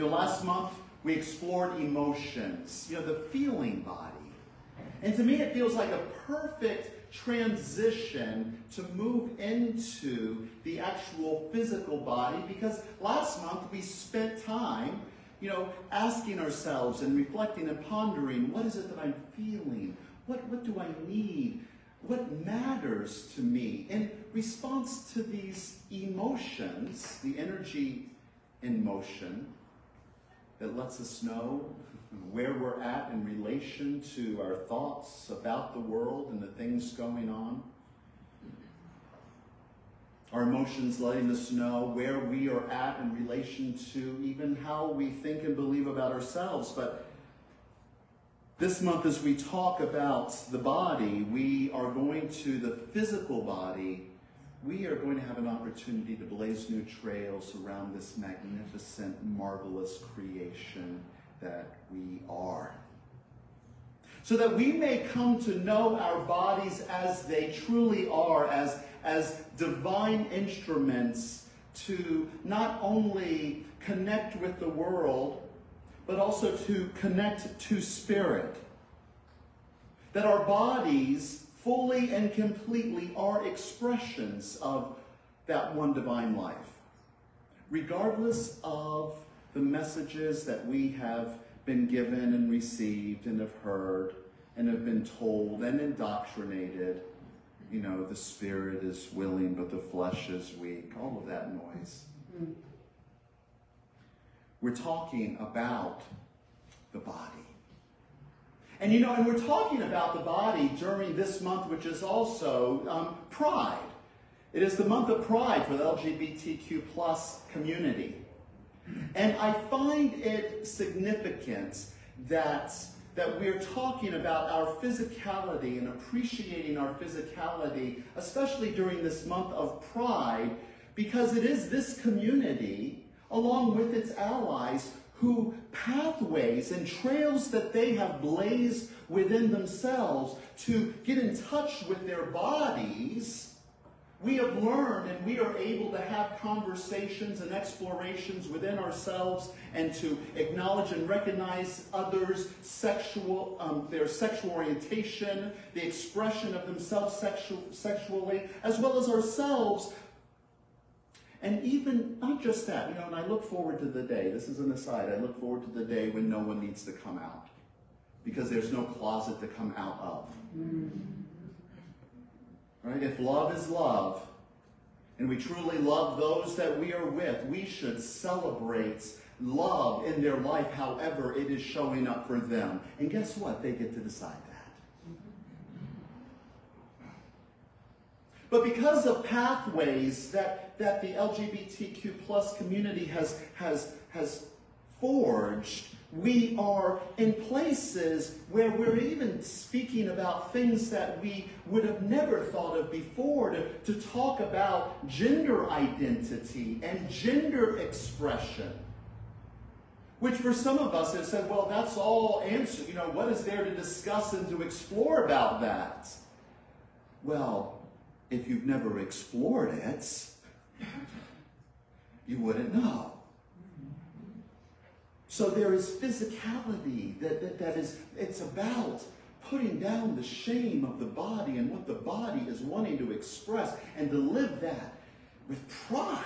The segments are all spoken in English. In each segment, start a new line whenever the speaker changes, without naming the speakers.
You know, last month we explored emotions, you know, the feeling body. And to me, it feels like a perfect transition to move into the actual physical body because last month we spent time, you know, asking ourselves and reflecting and pondering what is it that I'm feeling? What, what do I need? What matters to me? In response to these emotions, the energy in motion that lets us know where we're at in relation to our thoughts about the world and the things going on. Our emotions letting us know where we are at in relation to even how we think and believe about ourselves. But this month, as we talk about the body, we are going to the physical body. We are going to have an opportunity to blaze new trails around this magnificent, marvelous creation that we are. So that we may come to know our bodies as they truly are, as, as divine instruments to not only connect with the world, but also to connect to spirit. That our bodies fully and completely are expressions of that one divine life, regardless of the messages that we have been given and received and have heard and have been told and indoctrinated. You know, the spirit is willing, but the flesh is weak. All of that noise. Mm-hmm. We're talking about the body. And you know, and we're talking about the body during this month, which is also um, Pride. It is the month of Pride for the LGBTQ plus community. And I find it significant that, that we're talking about our physicality and appreciating our physicality, especially during this month of Pride, because it is this community, along with its allies, who pathways and trails that they have blazed within themselves to get in touch with their bodies we have learned and we are able to have conversations and explorations within ourselves and to acknowledge and recognize others' sexual, um, their sexual orientation, the expression of themselves sexu- sexually, as well as ourselves. And even, not just that, you know, and I look forward to the day, this is an aside, I look forward to the day when no one needs to come out because there's no closet to come out of. Mm. Right? If love is love, and we truly love those that we are with, we should celebrate love in their life however it is showing up for them. And guess what? They get to decide that. But because of pathways that, that the LGBTQ plus community has, has, has forged, we are in places where we're even speaking about things that we would have never thought of before to, to talk about gender identity and gender expression. Which for some of us have said, well, that's all answered. You know, what is there to discuss and to explore about that? Well, if you've never explored it, you wouldn't know. So there is physicality that, that, that is, it's about putting down the shame of the body and what the body is wanting to express and to live that with pride.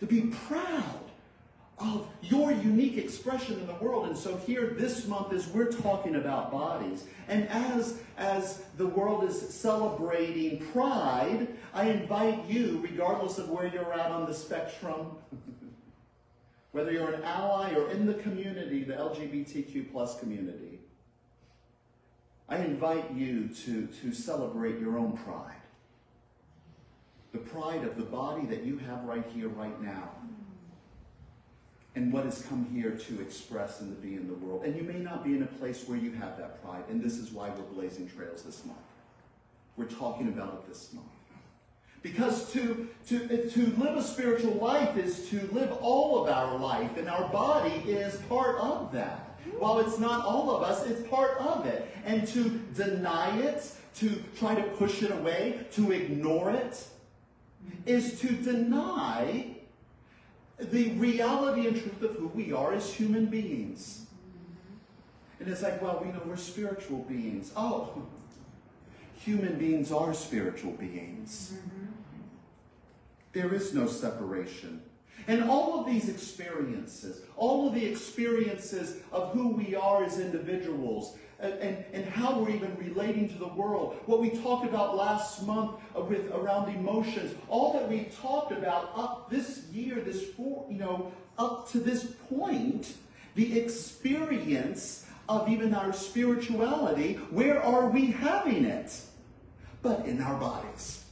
To be proud of your unique expression in the world. And so here this month is we're talking about bodies. And as as the world is celebrating pride, I invite you, regardless of where you're at on the spectrum, whether you're an ally or in the community, the LGBTQ plus community, I invite you to, to celebrate your own pride. The pride of the body that you have right here, right now. And what has come here to express and to be in the world. And you may not be in a place where you have that pride. And this is why we're blazing trails this month. We're talking about it this month. Because to, to, to live a spiritual life is to live all of our life, and our body is part of that. While it's not all of us, it's part of it. And to deny it, to try to push it away, to ignore it, is to deny the reality and truth of who we are as human beings. And it's like, well, we know we're spiritual beings. Oh, human beings are spiritual beings. There is no separation. And all of these experiences, all of the experiences of who we are as individuals, and, and, how we're even relating to the world, what we talked about last month uh, with around emotions, all that we talked about up this year, this four, you know, up to this point, the experience of even our spirituality, where are we having it? But in our bodies.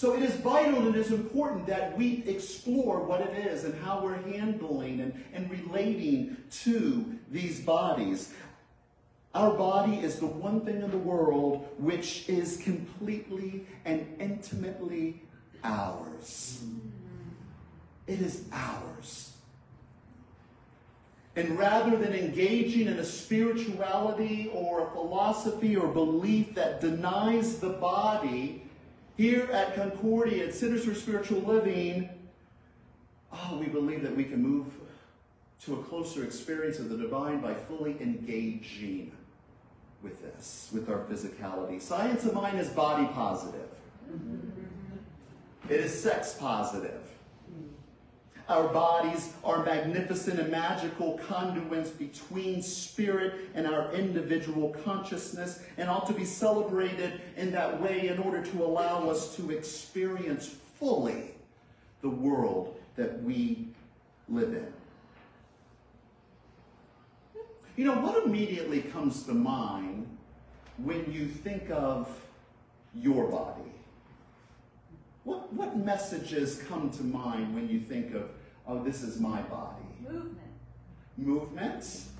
So it is vital and it is important that we explore what it is and how we're handling and, and relating to these bodies. Our body is the one thing in the world which is completely and intimately ours. It is ours. And rather than engaging in a spirituality or a philosophy or belief that denies the body, here at Concordia, at Centers for Spiritual Living, oh, we believe that we can move to a closer experience of the divine by fully engaging with this, with our physicality. Science of mind is body positive. It is sex positive. Our bodies are magnificent and magical conduits between spirit and our individual consciousness and ought to be celebrated in that way in order to allow us to experience fully the world that we live in. You know, what immediately comes to mind when you think of your body? What, what messages come to mind when you think of oh, this is my body.
Movement.
Movements.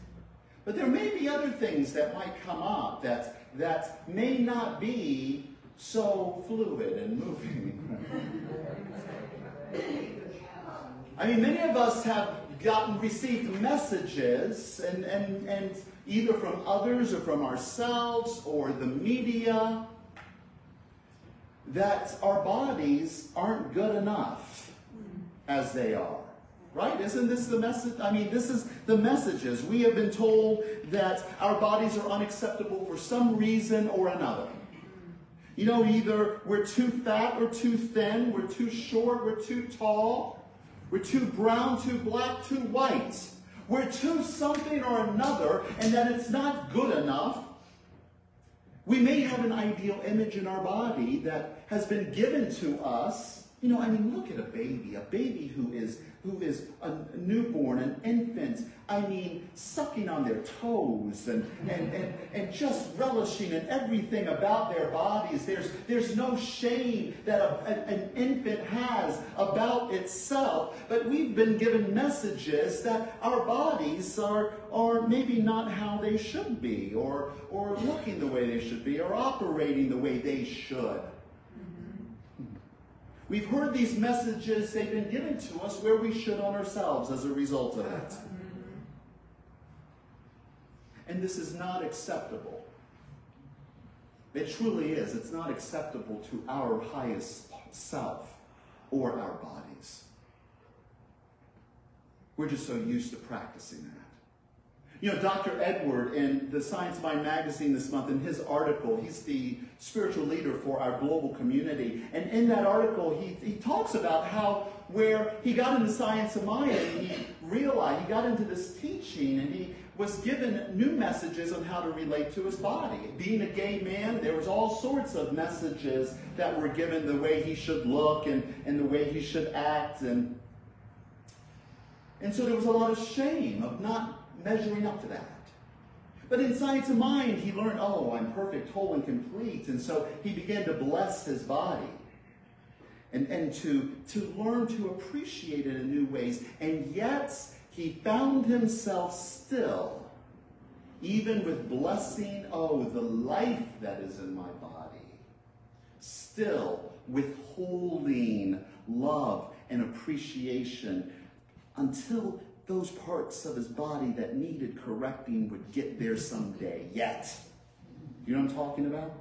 But there may be other things that might come up that, that may not be so fluid and moving. I mean, many of us have gotten received messages and, and, and either from others or from ourselves or the media that our bodies aren't good enough as they are. Right? Isn't this the message? I mean, this is the messages. We have been told that our bodies are unacceptable for some reason or another. You know, either we're too fat or too thin, we're too short, we're too tall, we're too brown, too black, too white. We're too something or another, and that it's not good enough. We may have an ideal image in our body that has been given to us. You know, I mean, look at a baby, a baby who is who is a newborn, an infant, I mean, sucking on their toes and, and, and, and just relishing in everything about their bodies. There's, there's no shame that a, an infant has about itself, but we've been given messages that our bodies are, are maybe not how they should be, or, or looking the way they should be, or operating the way they should. We've heard these messages, they've been given to us where we should on ourselves as a result of it. And this is not acceptable. It truly is. It's not acceptable to our highest self or our bodies. We're just so used to practicing that. You know, Dr. Edward in the Science of Mind magazine this month, in his article, he's the spiritual leader for our global community. And in that article, he, he talks about how where he got into science of mind and he realized, he got into this teaching and he was given new messages on how to relate to his body. Being a gay man, there was all sorts of messages that were given the way he should look and, and the way he should act. And, and so there was a lot of shame of not measuring up to that. But in Science of Mind, he learned, oh, I'm perfect, whole, and complete. And so he began to bless his body and, and to, to learn to appreciate it in new ways. And yet, he found himself still, even with blessing, oh, the life that is in my body, still withholding love and appreciation until those parts of his body that needed correcting would get there someday. Yet. You know what I'm talking about?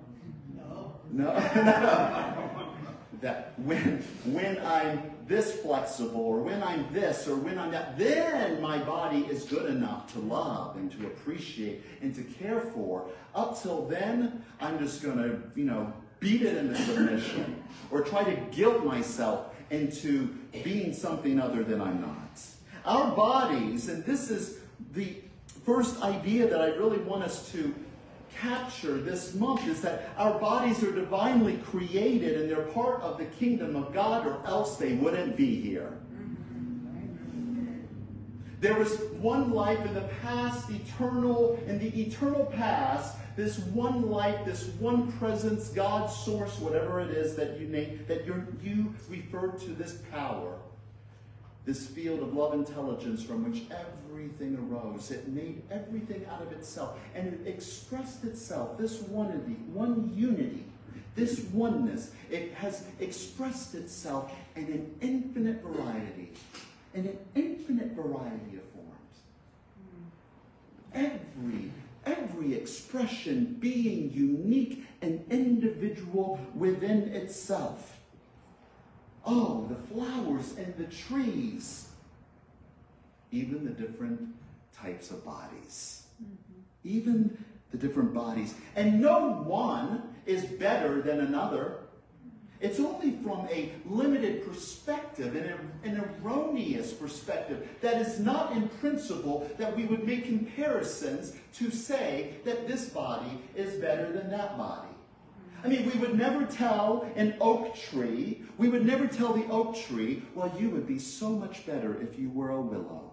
No.
No? that when when I'm this flexible or when I'm this or when I'm that, then my body is good enough to love and to appreciate and to care for. Up till then, I'm just gonna, you know, beat it into submission or try to guilt myself into being something other than I'm not. Our bodies, and this is the first idea that I really want us to capture this month is that our bodies are divinely created and they're part of the kingdom of God, or else they wouldn't be here. There was one life in the past, eternal, in the eternal past, this one life, this one presence, God's source, whatever it is that you name, that you refer to this power this field of love intelligence from which everything arose. It made everything out of itself and it expressed itself, this oneness, one unity, this oneness. It has expressed itself in an infinite variety, in an infinite variety of forms. Every every expression being unique and individual within itself. Oh, the flowers and the trees. Even the different types of bodies. Mm-hmm. Even the different bodies. And no one is better than another. It's only from a limited perspective, an, an erroneous perspective, that is not in principle that we would make comparisons to say that this body is better than that body. I mean, we would never tell an oak tree, we would never tell the oak tree, well, you would be so much better if you were a willow.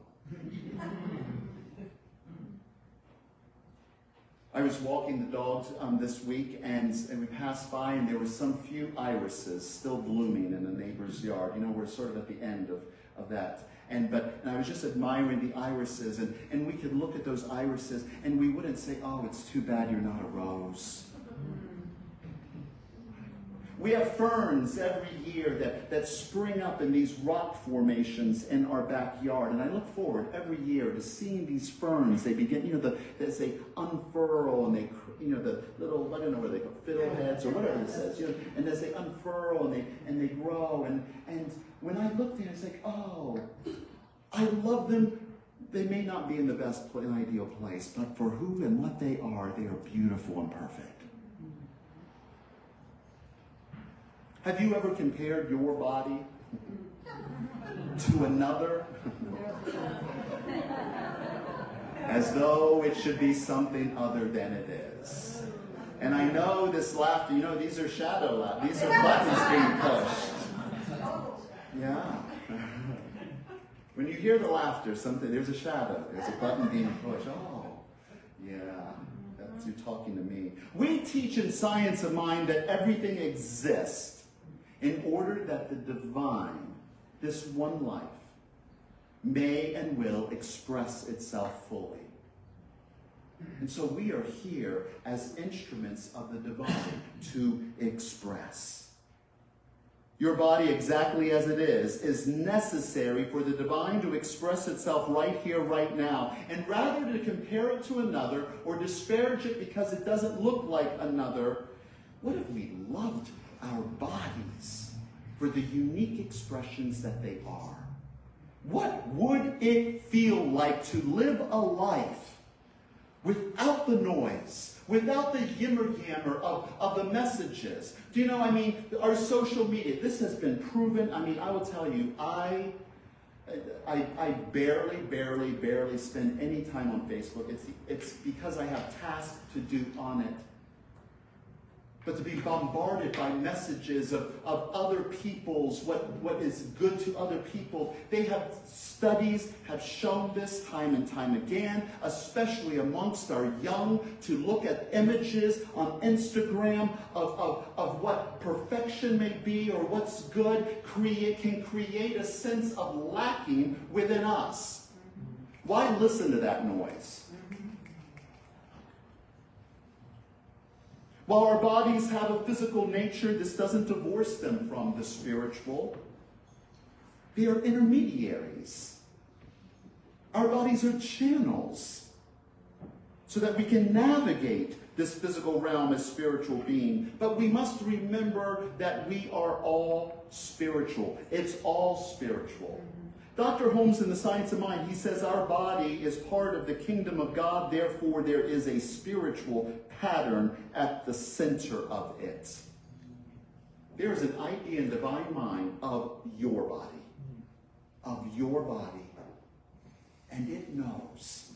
I was walking the dogs um, this week, and, and we passed by, and there were some few irises still blooming in a neighbor's yard. You know, we're sort of at the end of, of that. And but and I was just admiring the irises, and, and we could look at those irises, and we wouldn't say, "Oh, it's too bad you're not a rose." We have ferns every year that, that spring up in these rock formations in our backyard. And I look forward every year to seeing these ferns. They begin, you know, the, as they unfurl and they, you know, the little, I don't know where they go, fiddleheads or whatever it says, you know, and as they unfurl and they, and they grow. And, and when I look there, it's like, oh, I love them. They may not be in the best ideal place, but for who and what they are, they are beautiful and perfect. Have you ever compared your body to another? As though it should be something other than it is. And I know this laughter, you know, these are shadow laughter. These are buttons being pushed. Yeah. When you hear the laughter, something there's a shadow, there's a button being pushed. Oh, yeah, that's you talking to me. We teach in science of mind that everything exists in order that the divine, this one life, may and will express itself fully. And so we are here as instruments of the divine to express. Your body, exactly as it is, is necessary for the divine to express itself right here, right now. And rather to compare it to another or disparage it because it doesn't look like another, what if we loved our bodies for the unique expressions that they are. What would it feel like to live a life without the noise, without the yimmer yammer of, of the messages? Do you know, I mean, our social media, this has been proven. I mean, I will tell you, I I, I, barely, barely, barely spend any time on Facebook. It's, it's because I have tasks to do on it but to be bombarded by messages of, of other people's, what, what is good to other people. They have studies have shown this time and time again, especially amongst our young, to look at images on Instagram of, of, of what perfection may be or what's good create, can create a sense of lacking within us. Why listen to that noise? While our bodies have a physical nature, this doesn't divorce them from the spiritual. They are intermediaries. Our bodies are channels. so that we can navigate this physical realm as spiritual being. But we must remember that we are all spiritual. It's all spiritual. Dr. Holmes in The Science of Mind, he says our body is part of the kingdom of God, therefore there is a spiritual pattern at the center of it. There is an idea in divine mind of your body, of your body. And it knows.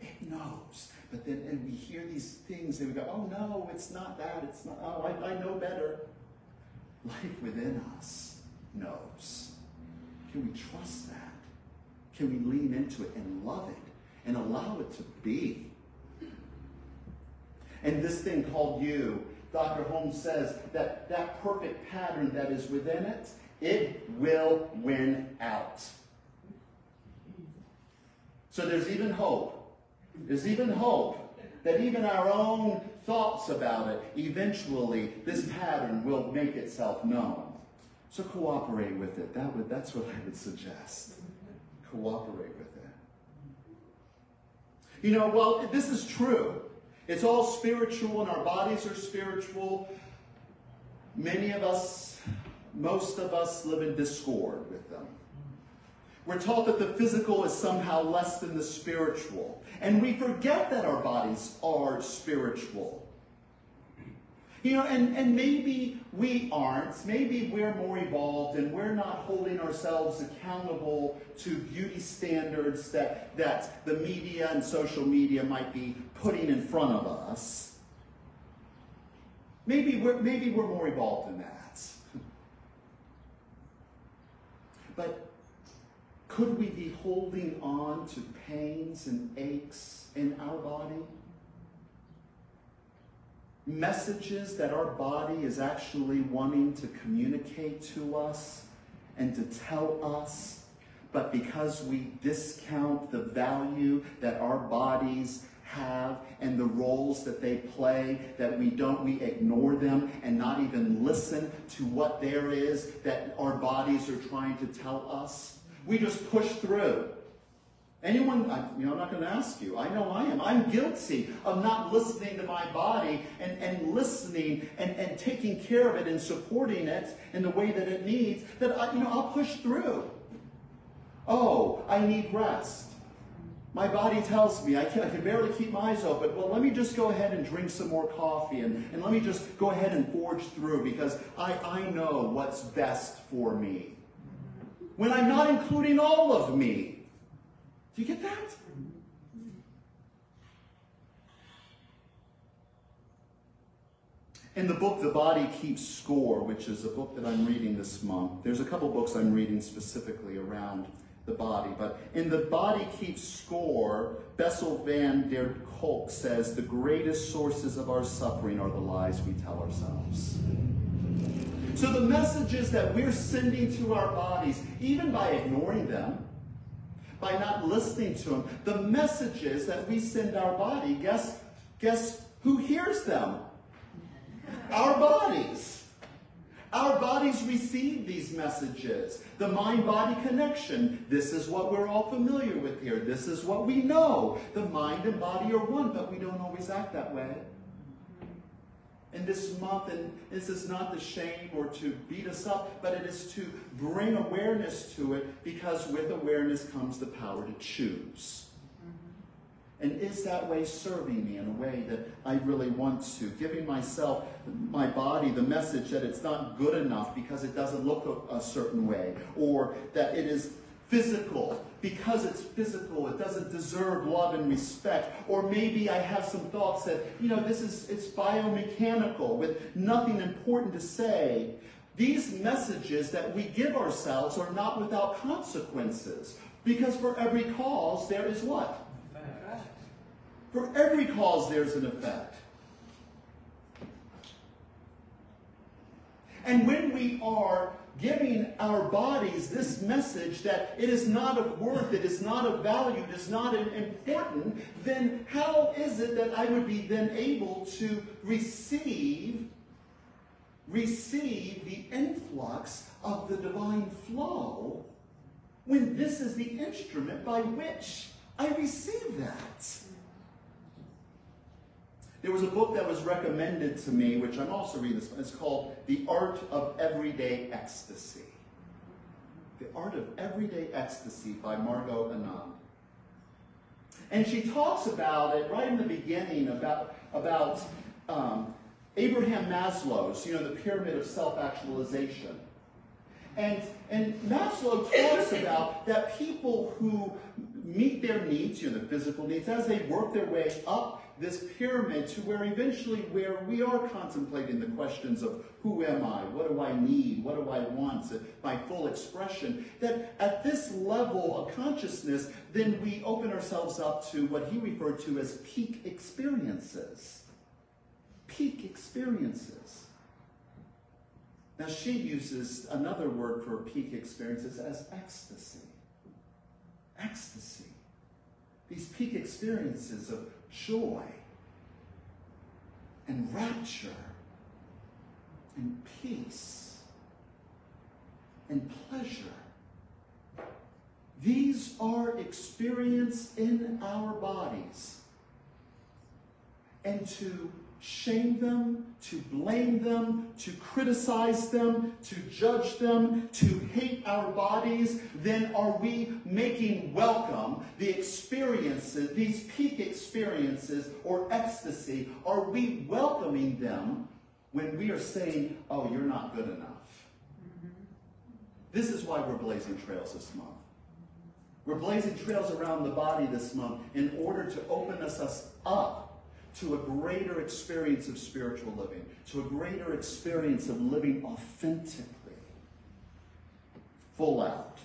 It knows. But then and we hear these things and we go, oh no, it's not that. It's not, oh, I, I know better. Life within us knows. Can we trust that? Can we lean into it and love it and allow it to be? And this thing called you, Dr. Holmes says that that perfect pattern that is within it, it will win out. So there's even hope. There's even hope that even our own thoughts about it, eventually this pattern will make itself known. So cooperate with it. That would, that's what I would suggest. Cooperate with it. You know, well, this is true. It's all spiritual and our bodies are spiritual. Many of us, most of us live in discord with them. We're taught that the physical is somehow less than the spiritual. And we forget that our bodies are spiritual. You know, and, and maybe we aren't. Maybe we're more evolved and we're not holding ourselves accountable to beauty standards that, that the media and social media might be putting in front of us. Maybe we're, maybe we're more evolved than that. But could we be holding on to pains and aches in our body? Messages that our body is actually wanting to communicate to us and to tell us, but because we discount the value that our bodies have and the roles that they play, that we don't, we ignore them and not even listen to what there is that our bodies are trying to tell us. We just push through. Anyone, you know, I'm not going to ask you. I know I am. I'm guilty of not listening to my body and, and listening and, and taking care of it and supporting it in the way that it needs. That, I, you know, I'll push through. Oh, I need rest. My body tells me I can, I can barely keep my eyes open. Well, let me just go ahead and drink some more coffee and, and let me just go ahead and forge through because I, I know what's best for me. When I'm not including all of me. Do you get that? In the book The Body Keeps Score, which is a book that I'm reading this month, there's a couple books I'm reading specifically around the body. But in The Body Keeps Score, Bessel van der Kolk says the greatest sources of our suffering are the lies we tell ourselves. So the messages that we're sending to our bodies, even by ignoring them, by not listening to them. The messages that we send our body, guess, guess who hears them? Our bodies. Our bodies receive these messages. The mind body connection. This is what we're all familiar with here. This is what we know. The mind and body are one, but we don't always act that way in this month, and this is not the shame or to beat us up, but it is to bring awareness to it because with awareness comes the power to choose. Mm-hmm. And is that way serving me in a way that I really want to? Giving myself, my body, the message that it's not good enough because it doesn't look a, a certain way, or that it is physical. Because it's physical, it doesn't deserve love and respect. Or maybe I have some thoughts that, you know, this is it's biomechanical with nothing important to say. These messages that we give ourselves are not without consequences. Because for every cause there is what? For every cause there's an effect. And when we are giving our bodies this message that it is not of worth, it is not of value, it is not important, then how is it that I would be then able to receive receive the influx of the divine flow when this is the instrument by which I receive that? There was a book that was recommended to me, which I'm also reading this. one. It's called The Art of Everyday Ecstasy. The Art of Everyday Ecstasy by Margot Anand. And she talks about it right in the beginning about, about um, Abraham Maslow's, you know, the pyramid of self-actualization. And, and Maslow talks about that people who meet their needs, you know, the physical needs, as they work their way up this pyramid to where eventually where we are contemplating the questions of who am I, what do I need, what do I want, uh, my full expression, that at this level of consciousness, then we open ourselves up to what he referred to as peak experiences. Peak experiences. Now she uses another word for peak experiences as ecstasy. Ecstasy. These peak experiences of joy and rapture and peace and pleasure. These are experienced in our bodies. And to shame them, to blame them, to criticize them, to judge them, to hate our bodies, then are we making welcome the experiences, these peak experiences or ecstasy, are we welcoming them when we are saying, oh, you're not good enough? This is why we're blazing trails this month. We're blazing trails around the body this month in order to open us, up to a greater experience of spiritual living, to a greater experience of living authentically, full out.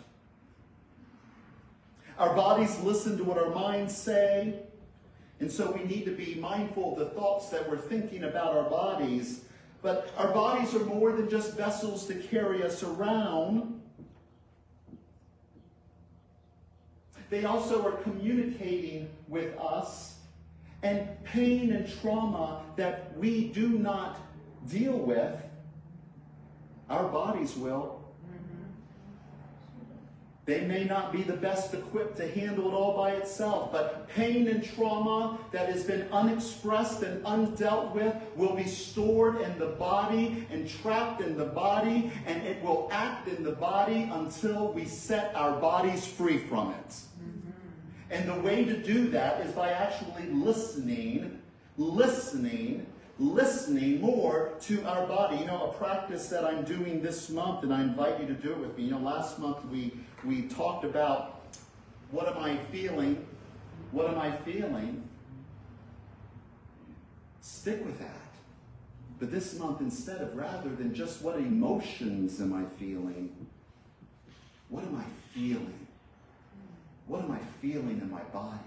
Our bodies listen to what our minds say, and so we need to be mindful of the thoughts that we're thinking about our bodies. But our bodies are more than just vessels to carry us around. They also are communicating with us and pain and trauma that we do not deal with, our bodies will. They may not be the best equipped to handle it all by itself, but pain and trauma that has been unexpressed and undealt with will be stored in the body and trapped in the body, and it will act in the body until we set our bodies free from it. And the way to do that is by actually listening, listening, listening more to our body. You know, a practice that I'm doing this month, and I invite you to do it with me. You know, last month we, we talked about what am I feeling? What am I feeling? Stick with that. But this month, instead of rather than just what emotions am I feeling, what am I feeling? What am I feeling in my body?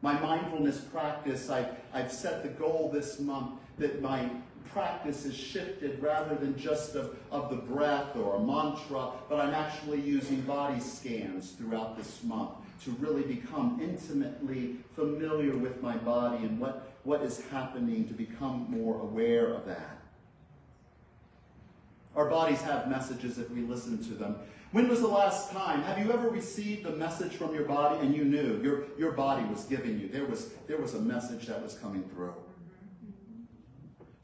My mindfulness practice, I, I've set the goal this month that my practice is shifted rather than just of, of the breath or a mantra, but I'm actually using body scans throughout this month to really become intimately familiar with my body and what, what is happening to become more aware of that. Our bodies have messages if we listen to them. When was the last time? Have you ever received a message from your body and you knew your, your body was giving you? There was, there was a message that was coming through.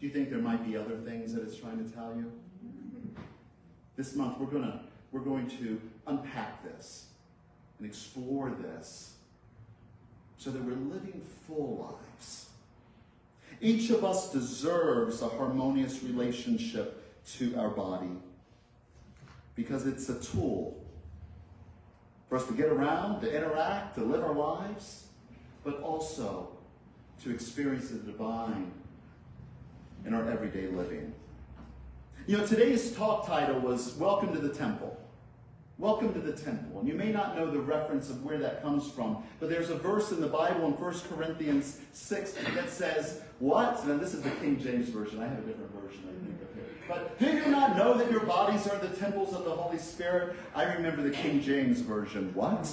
Do you think there might be other things that it's trying to tell you? This month we're gonna we're going to unpack this and explore this so that we're living full lives. Each of us deserves a harmonious relationship to our body because it's a tool for us to get around, to interact, to live our lives, but also to experience the divine in our everyday living. You know, today's talk title was Welcome to the Temple. Welcome to the temple. And you may not know the reference of where that comes from, but there's a verse in the Bible in 1 Corinthians 6 that says, What? Now, this is the King James Version. I have a different version, I think. But do you not know that your bodies are the temples of the Holy Spirit? I remember the King James Version. What?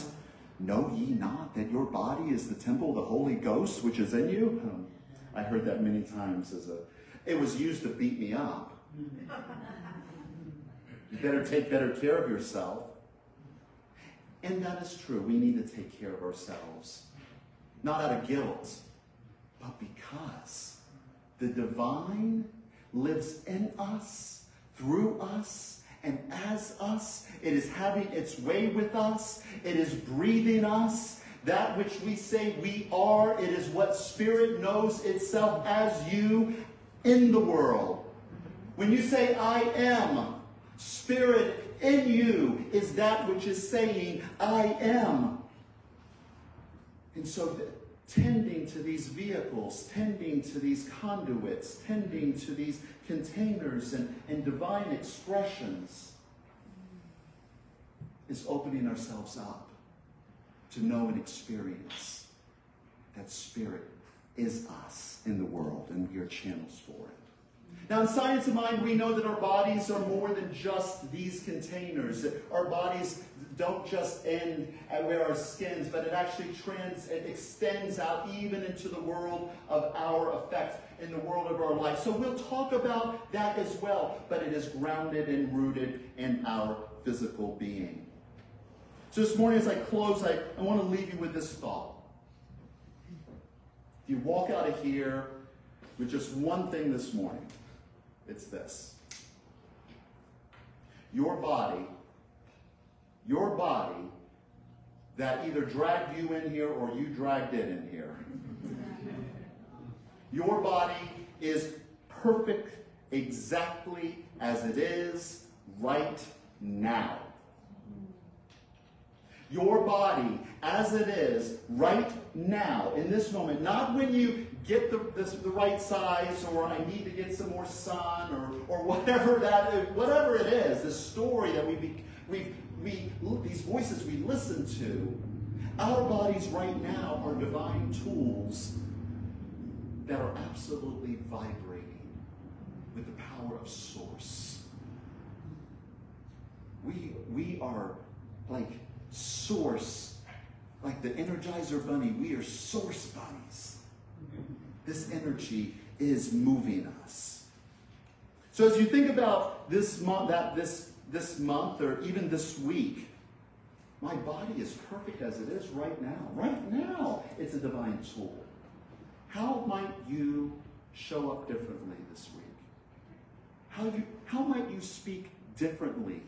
Know ye not that your body is the temple of the Holy Ghost which is in you? I heard that many times as a, it was used to beat me up. You better take better care of yourself. And that is true. We need to take care of ourselves. Not out of guilt, but because The divine lives in us, through us, and as us. It is having its way with us. It is breathing us. That which we say we are, it is what Spirit knows itself as you in the world. When you say I am, Spirit in you is that which is saying I am. And so tending to these vehicles, tending to these conduits, tending to these containers and, and divine expressions is opening ourselves up to know and experience that Spirit is us in the world, and we are channels for it. Now, in science of mind, we know that our bodies are more than just these containers. Our bodies don't just end at where our skins, but it actually trans, it extends out even into the world of our effects, in the world of our life. So we'll talk about that as well, but it is grounded and rooted in our physical being. So this morning, as I close, I, I want to leave you with this thought. If you walk out of here with just one thing this morning, it's this. Your body, your body that either dragged you in here or you dragged it in here. Your body is perfect exactly as it is right now. Your body as it is right now, in this moment, not when you get the, the right size or I need to get some more sun or, or whatever that is, whatever it is, the story that we, we, we, these voices we listen to, our bodies right now are divine tools that are absolutely vibrating with the power of source. We, we are like source, like the Energizer Bunny, we are source bunnies. This energy is moving us. So as you think about this month, that this this month, or even this week, my body is perfect as it is right now. Right now, it's a divine tool. How might you show up differently this week? How, you, how might you speak differently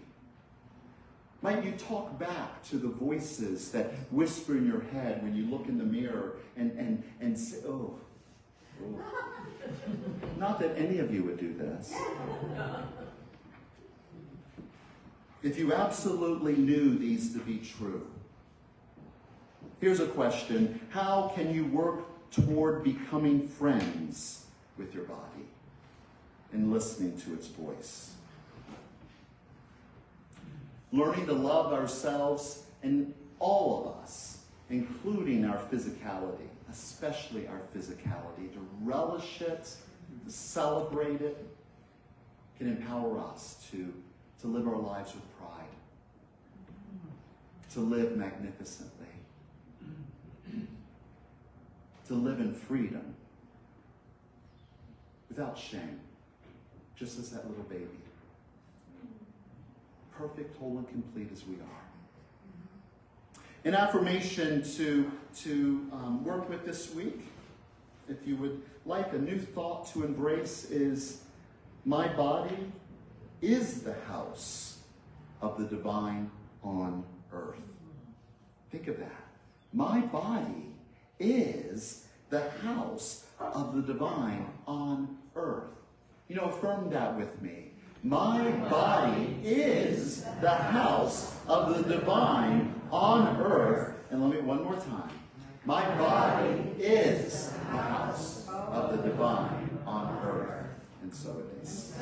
might you talk back to the voices that whisper in your head when you look in the mirror and, and, and say, oh, oh. Not that any of you would do this. If you absolutely knew these to be true, here's a question How can you work toward becoming friends with your body and listening to its voice? Learning to love ourselves and all of us, including our physicality, especially our physicality, to relish it, to celebrate it, can empower us to, to live our lives with pride, to live magnificently, to live in freedom without shame, just as that little baby perfect, whole, and complete as we are. An affirmation to, to um, work with this week, if you would like a new thought to embrace, is my body is the house of the divine on earth. Think of that. My body is the house of the divine on earth. You know, affirm that with me. My body is the house of the divine on earth. And let me one more time. My body is the house of the divine on earth. And so it is.